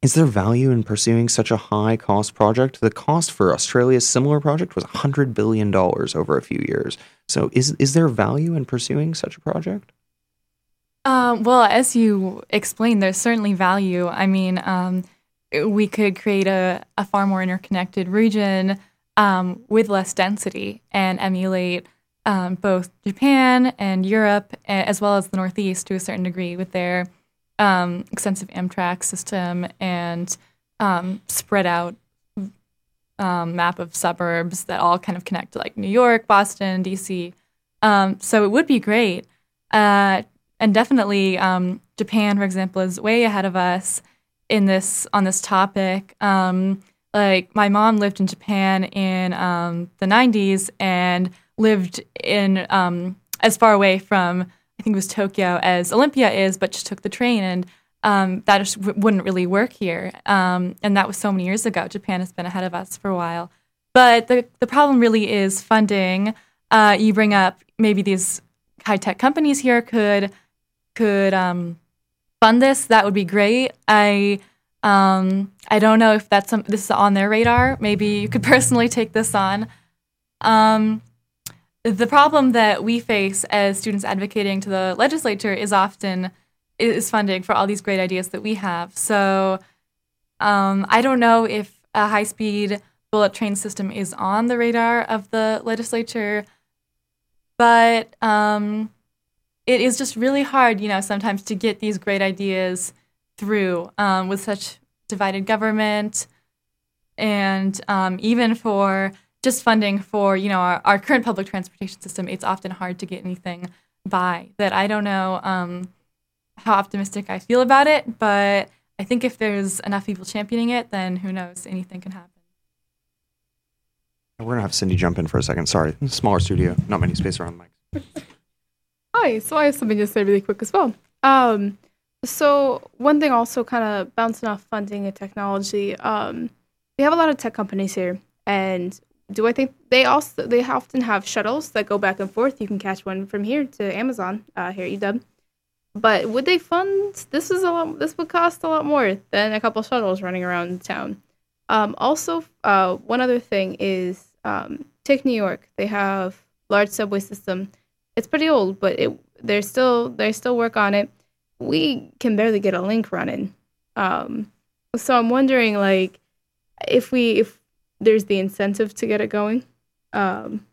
is there value in pursuing such a high cost project? The cost for Australia's similar project was $100 billion over a few years. So, is, is there value in pursuing such a project? Um, well, as you explained, there's certainly value. I mean, um, we could create a, a, far more interconnected region um, with less density and emulate um, both Japan and Europe, as well as the Northeast to a certain degree, with their um, extensive Amtrak system and um, spread out um, map of suburbs that all kind of connect to like New York, Boston, DC. Um, so it would be great. Uh, and definitely um, Japan, for example, is way ahead of us in this on this topic. Um, like my mom lived in Japan in the 90s and lived in as far away from think it was Tokyo as Olympia is, but just took the train and um, that just w- wouldn't really work here. Um, and that was so many years ago. Japan has been ahead of us for a while. But the, the problem really is funding. Uh, you bring up maybe these high tech companies here could could um, fund this. That would be great. I um, I don't know if that's some, this is on their radar. Maybe you could personally take this on. Um, the problem that we face as students advocating to the legislature is often is funding for all these great ideas that we have. So um, I don't know if a high speed bullet train system is on the radar of the legislature, but um, it is just really hard, you know, sometimes to get these great ideas through um, with such divided government and um, even for just funding for you know our, our, current public transportation system, it's often hard to get anything by. That I don't know um, how optimistic I feel about it, but I think if there's enough people championing it, then who knows, anything can happen. We're gonna have Cindy jump in for a second. Sorry, smaller studio, not many space around the mic. Hi, so I have something to say really quick as well. Um, so one thing also kind of bouncing off funding and technology. Um, we have a lot of tech companies here, and do I think they also they often have shuttles that go back and forth. You can catch one from here to Amazon uh, here at UW. But would they fund this? Is a lot. This would cost a lot more than a couple shuttles running around town. Um, also, uh, one other thing is um, take New York. They have large subway system. It's pretty old, but it they're still they still work on it. We can barely get a link running. Um, so I'm wondering, like, if we if there's the incentive to get it going. Um,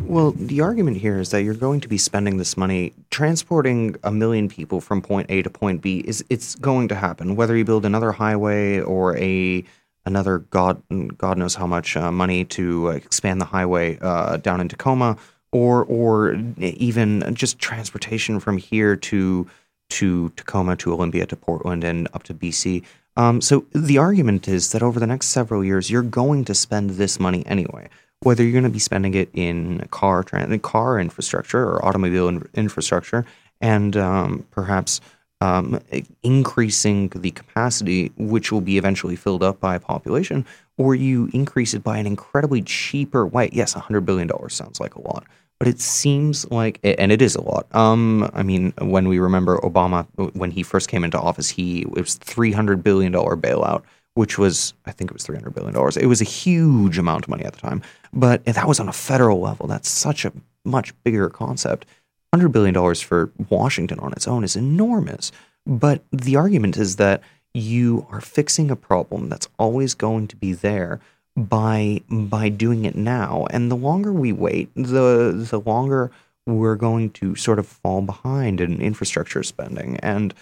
well, the argument here is that you're going to be spending this money transporting a million people from point A to point B. Is it's going to happen whether you build another highway or a another god God knows how much uh, money to expand the highway uh, down in Tacoma, or or even just transportation from here to to Tacoma to Olympia to Portland and up to BC. Um, so the argument is that over the next several years, you're going to spend this money anyway. Whether you're going to be spending it in car car infrastructure or automobile in- infrastructure, and um, perhaps um, increasing the capacity, which will be eventually filled up by population, or you increase it by an incredibly cheaper way. Yes, $100 billion sounds like a lot, but it seems like, and it is a lot. Um, I mean, when we remember Obama when he first came into office, he it was three hundred billion dollar bailout, which was I think it was three hundred billion dollars. It was a huge amount of money at the time, but that was on a federal level. That's such a much bigger concept. Hundred billion dollars for Washington on its own is enormous. But the argument is that you are fixing a problem that's always going to be there by by doing it now. And the longer we wait, the the longer we're going to sort of fall behind in infrastructure spending. And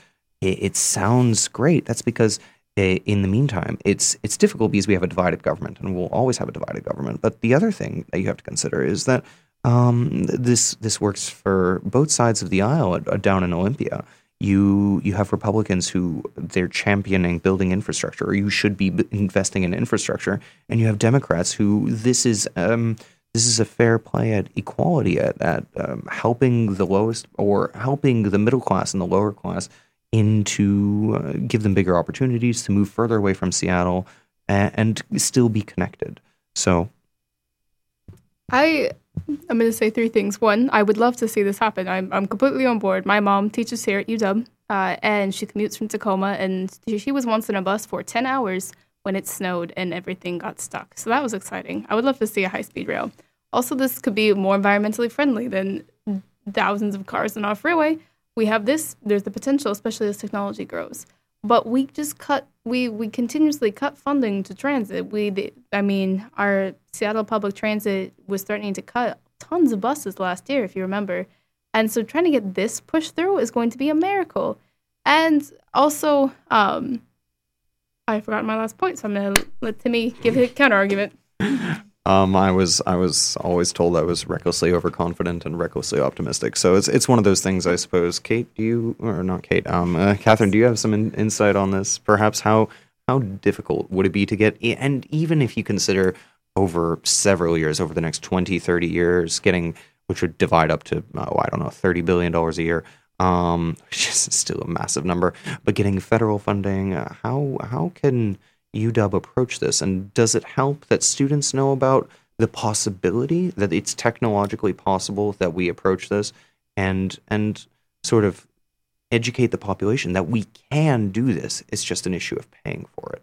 it, it sounds great. That's because eh, in the meantime, it's it's difficult because we have a divided government, and we'll always have a divided government. But the other thing that you have to consider is that um, this this works for both sides of the aisle down in Olympia you you have Republicans who they're championing building infrastructure, or you should be investing in infrastructure, and you have Democrats who this is um, this is a fair play at equality at at um, helping the lowest or helping the middle class and the lower class into uh, give them bigger opportunities to move further away from Seattle and, and still be connected. So, I I'm going to say three things. One, I would love to see this happen. I'm, I'm completely on board. My mom teaches here at UW, uh, and she commutes from Tacoma, and she was once in a bus for 10 hours when it snowed and everything got stuck. So that was exciting. I would love to see a high speed rail. Also, this could be more environmentally friendly than thousands of cars on our freeway. We have this, there's the potential, especially as technology grows but we just cut we we continuously cut funding to transit. We i mean our seattle public transit was threatening to cut tons of buses last year if you remember. And so trying to get this pushed through is going to be a miracle. And also um i forgot my last point so i'm to let timmy give a counter argument Um, I was I was always told I was recklessly overconfident and recklessly optimistic. So it's it's one of those things, I suppose. Kate, do you or not Kate? Um, uh, Catherine, do you have some in, insight on this? Perhaps how how difficult would it be to get? And even if you consider over several years, over the next 20, 30 years, getting which would divide up to oh, I don't know, thirty billion dollars a year. Um, which is still a massive number, but getting federal funding, uh, how how can UW approach this? And does it help that students know about the possibility that it's technologically possible that we approach this and and sort of educate the population that we can do this? It's just an issue of paying for it.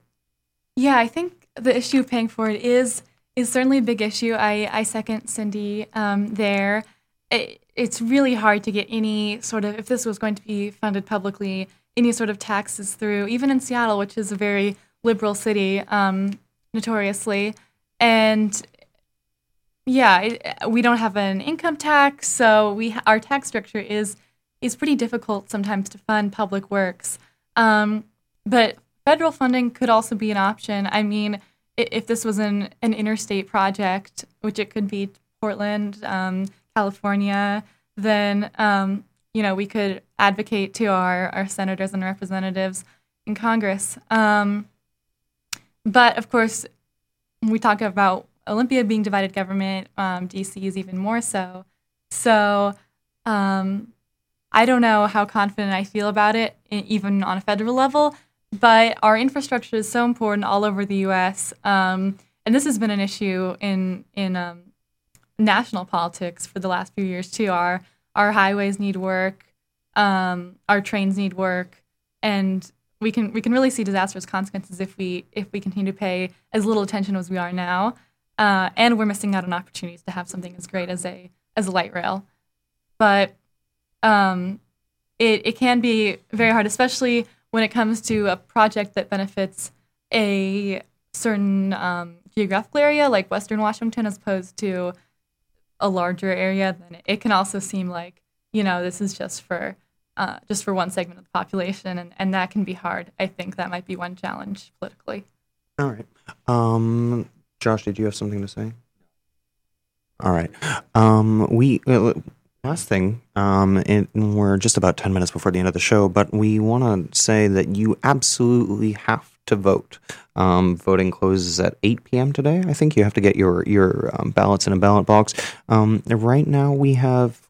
Yeah, I think the issue of paying for it is is certainly a big issue. I, I second Cindy um, there. It, it's really hard to get any sort of if this was going to be funded publicly, any sort of taxes through, even in Seattle, which is a very liberal city, um, notoriously. And yeah, we don't have an income tax, so we our tax structure is is pretty difficult sometimes to fund public works. Um, but federal funding could also be an option. I mean, if this was an, an interstate project, which it could be Portland, um, California, then um, you know we could advocate to our, our senators and representatives in Congress. Um, but of course, we talk about Olympia being divided government, um, DC is even more so. So um, I don't know how confident I feel about it, even on a federal level. But our infrastructure is so important all over the U.S., um, and this has been an issue in in um, national politics for the last few years too. Our our highways need work, um, our trains need work, and we can we can really see disastrous consequences if we if we continue to pay as little attention as we are now, uh, and we're missing out on opportunities to have something as great as a as a light rail. But um, it it can be very hard, especially when it comes to a project that benefits a certain um, geographical area like Western Washington, as opposed to a larger area. Then it can also seem like you know this is just for uh, just for one segment of the population, and, and that can be hard. I think that might be one challenge politically. All right. Um, Josh, did you have something to say? All right. Um, we uh, last thing. Um, it, we're just about ten minutes before the end of the show, but we want to say that you absolutely have to vote. Um, voting closes at 8 p.m. today. I think you have to get your your um, ballots in a ballot box. Um, right now, we have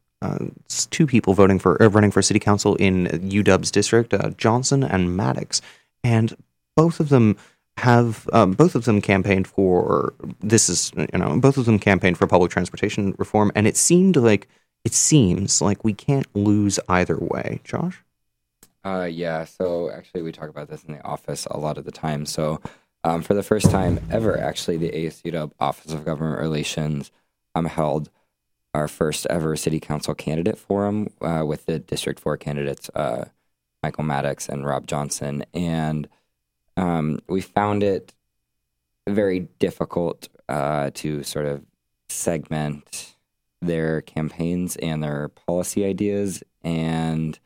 two people voting for uh, running for city council in UW's district, uh, Johnson and Maddux, and both of them have um, both of them campaigned for this is you know both of them campaigned for public transportation reform, and it seemed like it seems like we can't lose either way. Josh. Uh, yeah. So actually, we talk about this in the office a lot of the time. So Um, for the first time ever, actually, the ASUW Office of Government Relations um, held our first ever city council candidate forum uh, with the District 4 candidates, uh, Michael Maddux and Rob Johnson. And um, we found it very difficult uh, to sort of segment their campaigns and their policy ideas. And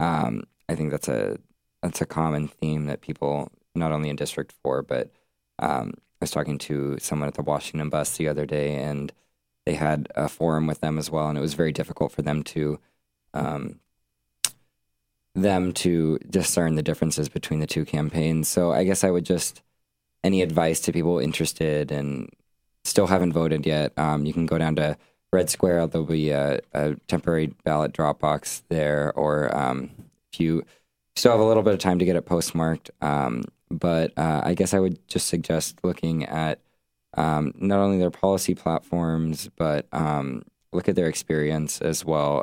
um, I think that's a that's a common theme that people, not only in District 4, but um, I was talking to someone at the Washington bus the other day, and they had a forum with them as well, and it was very difficult for them to um, them to discern the differences between the two campaigns. So I guess I would just any advice to people interested and still haven't voted yet. Um, you can go down to Red Square. There'll be a, a temporary ballot drop box there, or um, if you still have a little bit of time to get it postmarked. Um, but uh, I guess I would just suggest looking at um, not only their policy platforms, but um, look at their experience as well,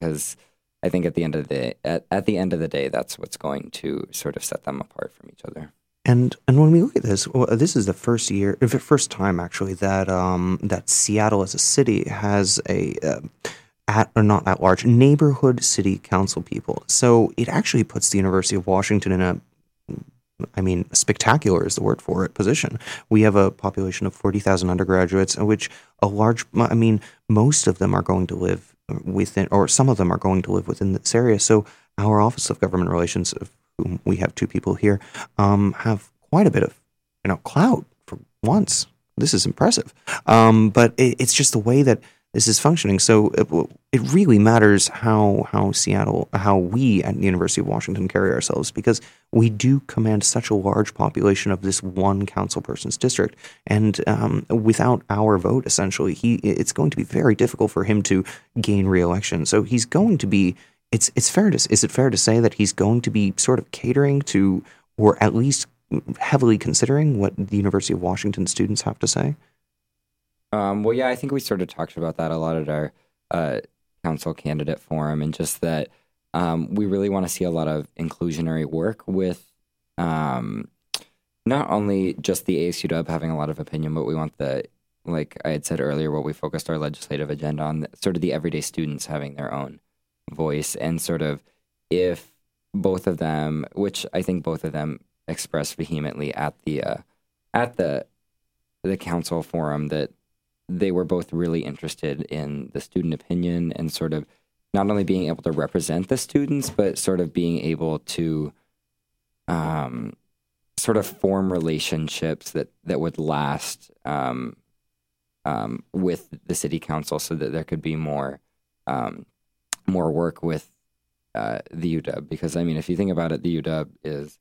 because I think at the end of the day, at, at the end of the day, that's what's going to sort of set them apart from each other. And and when we look at this, well, this is the first year, the first time actually that um, that Seattle as a city has a uh, at or not at large neighborhood city council people. So it actually puts the University of Washington in a I mean, spectacular is the word for it, position. We have a population of 40,000 undergraduates, in which a large, I mean, most of them are going to live within, or some of them are going to live within this area. So our Office of Government Relations, of whom we have two people here, um, have quite a bit of, you know, clout for once. This is impressive. Um, but it, it's just the way that this is functioning. So it, it really matters how how Seattle, how we at the University of Washington carry ourselves because we do command such a large population of this one council person's district, and um, without our vote, essentially, he it's going to be very difficult for him to gain reelection. So he's going to be. It's it's fair to is it fair to say that he's going to be sort of catering to, or at least heavily considering what the University of Washington students have to say? Um, well, yeah, I think we sort of talked about that a lot at our uh, council candidate forum, and just that um, we really want to see a lot of inclusionary work with um, not only just the ASU Dub having a lot of opinion, but we want the, like I had said earlier, what we focused our legislative agenda on, sort of the everyday students having their own voice, and sort of if both of them, which I think both of them expressed vehemently at the uh, at the the council forum that they were both really interested in the student opinion and sort of not only being able to represent the students, but sort of being able to um, sort of form relationships that, that would last um, um, with the city council so that there could be more um, more work with uh, the UW. Because, I mean, if you think about it, the UW is,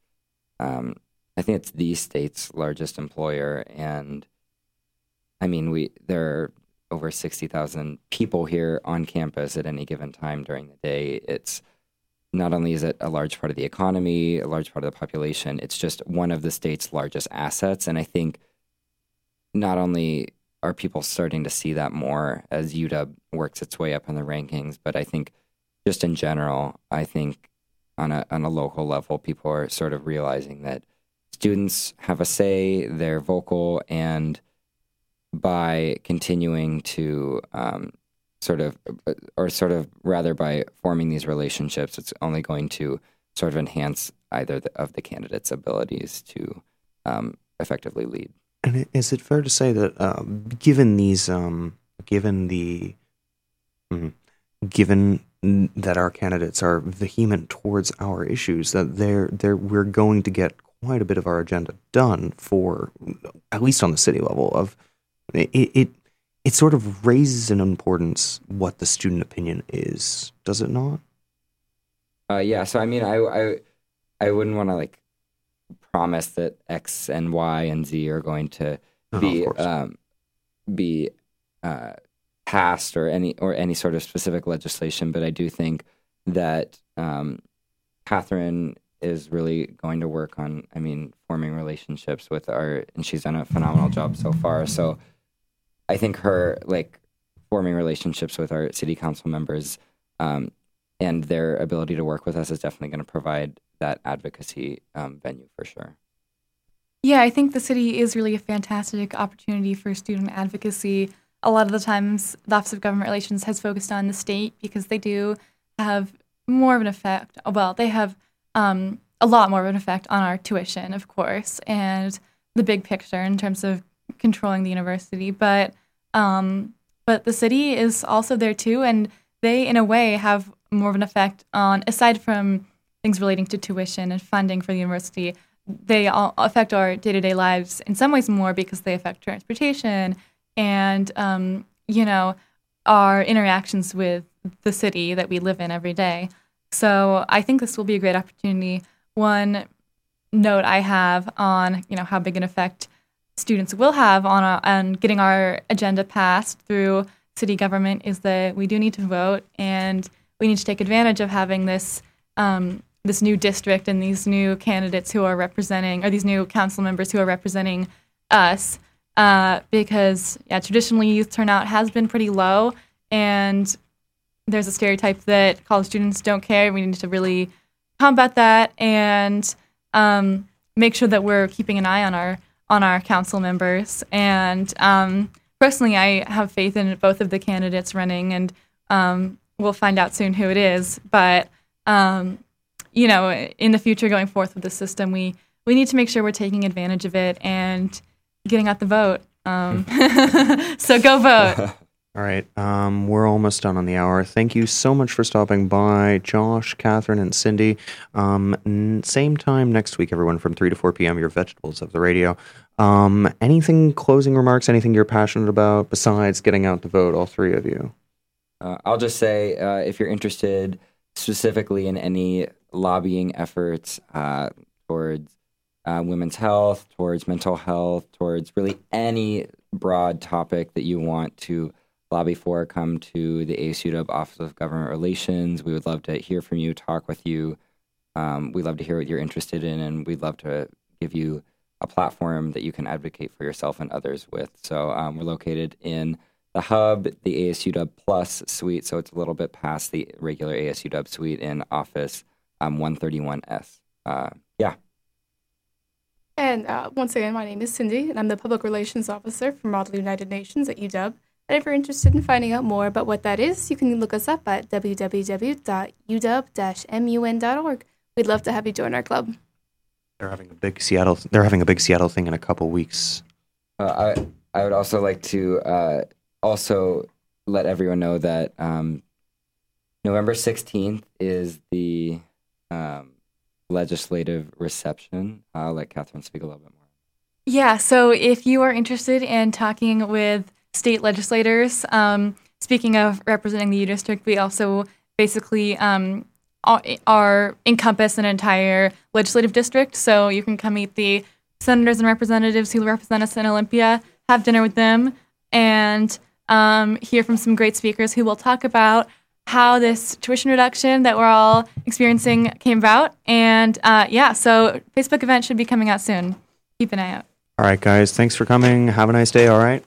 um, I think it's the state's largest employer and I mean, we there are over sixty thousand people here on campus at any given time during the day. It's not only is it a large part of the economy, a large part of the population, it's just one of the state's largest assets. And I think not only are people starting to see that more as UW works its way up in the rankings, but I think just in general, I think on a on a local level, people are sort of realizing that students have a say, they're vocal, and by continuing to um, sort of, or sort of rather by forming these relationships, it's only going to sort of enhance either the, of the candidates' abilities to um, effectively lead. And is it fair to say that, uh, given these, um, given the, mm, given that our candidates are vehement towards our issues, that they're, they're, we're going to get quite a bit of our agenda done for, at least on the city level, of it, it it sort of raises in importance what the student opinion is, does it not? Uh, yeah. So I mean, I I I wouldn't want to like promise that X and Y and Z are going to be um, be uh, passed or any or any sort of specific legislation, but I do think that um, Catherine is really going to work on. I mean, forming relationships with our, and she's done a phenomenal job so far. So I think her like forming relationships with our city council members um, and their ability to work with us is definitely going to provide that advocacy um, venue for sure. Yeah, I think the city is really a fantastic opportunity for student advocacy. A lot of the times, the Office of Government Relations has focused on the state because they do have more of an effect. Well, they have um, a lot more of an effect on our tuition, of course, and the big picture in terms of controlling the university. But um, but the city is also there too, and they, in a way, have more of an effect on aside from things relating to tuition and funding for the university. They all affect our day to day lives in some ways more because they affect transportation and um, you know our interactions with the city that we live in every day. So I think this will be a great opportunity. One note I have on you know how big an effect students will have on, a, on getting our agenda passed through city government is that we do need to vote and we need to take advantage of having this um, this new district and these new candidates who are representing or these new council members who are representing us uh, because yeah traditionally youth turnout has been pretty low and there's a stereotype that college students don't care. We need to really combat that and um, make sure that we're keeping an eye on our on our council members. And um, personally, I have faith in both of the candidates running, and um, we'll find out soon who it is. But um, you know, in the future, going forth with the system, we we need to make sure we're taking advantage of it and getting out the vote. Um, so go vote. All right. Um, we're almost done on the hour. Thank you so much for stopping by, Josh, Catherine, and Cindy. Um, n- same time next week, everyone, from 3 to 4 p.m., your vegetables of the radio. Um, anything, closing remarks, anything you're passionate about besides getting out the vote, all three of you? Uh, I'll just say uh, if you're interested specifically in any lobbying efforts uh, towards uh, women's health, towards mental health, towards really any broad topic that you want to lobby for, come to the ASUW Office of Government Relations. We would love to hear from you, talk with you. Um, we'd love to hear what you're interested in, and we'd love to give you a platform that you can advocate for yourself and others with. So um, we're located in the hub, the ASUW Plus suite, so it's a little bit past the regular ASUW suite in Office um, 131S. Uh, yeah. And uh, once again, my name is Cindy, and I'm the Public Relations Officer for Model United Nations at UW. And if you're interested in finding out more about what that is, you can look us up at www.uw-mun.org. We'd love to have you join our club. They're having a big Seattle. They're having a big Seattle thing in a couple weeks. Uh, I I would also like to uh, also let everyone know that um, November sixteenth is the um, legislative reception. I'll let Catherine speak a little bit more. Yeah. So if you are interested in talking with state legislators. Um, speaking of representing the U District, we also basically um, are encompass an entire legislative district. So you can come meet the senators and representatives who represent us in Olympia, have dinner with them, and um, hear from some great speakers who will talk about how this tuition reduction that we're all experiencing came about. And uh, yeah, so Facebook event should be coming out soon. Keep an eye out. All right, guys. Thanks for coming. Have a nice day. All right.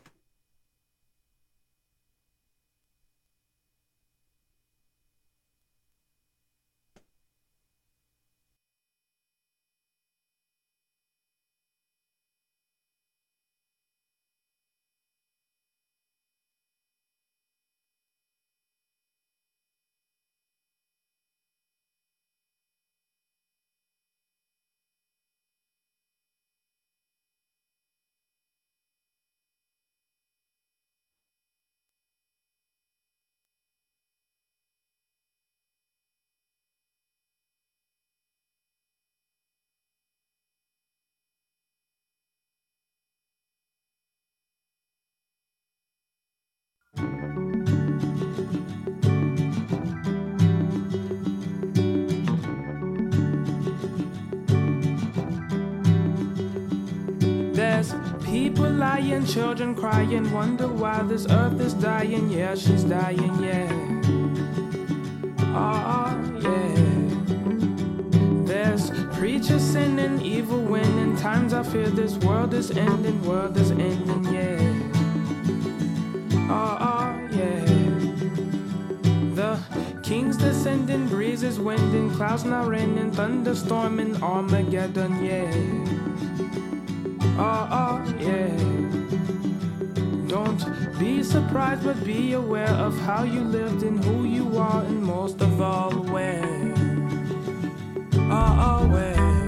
Lying, children crying, wonder why this earth is dying. Yeah, she's dying, yeah. Oh, yeah. There's preachers sinning, evil winning. Times I fear this world is ending, world is ending, yeah. Oh, oh yeah. The kings descending, breezes winding, clouds now raining, thunderstorming, Armageddon, yeah. Oh, oh, yeah. Don't be surprised, but be aware of how you lived and who you are, and most of all, where. Oh, where.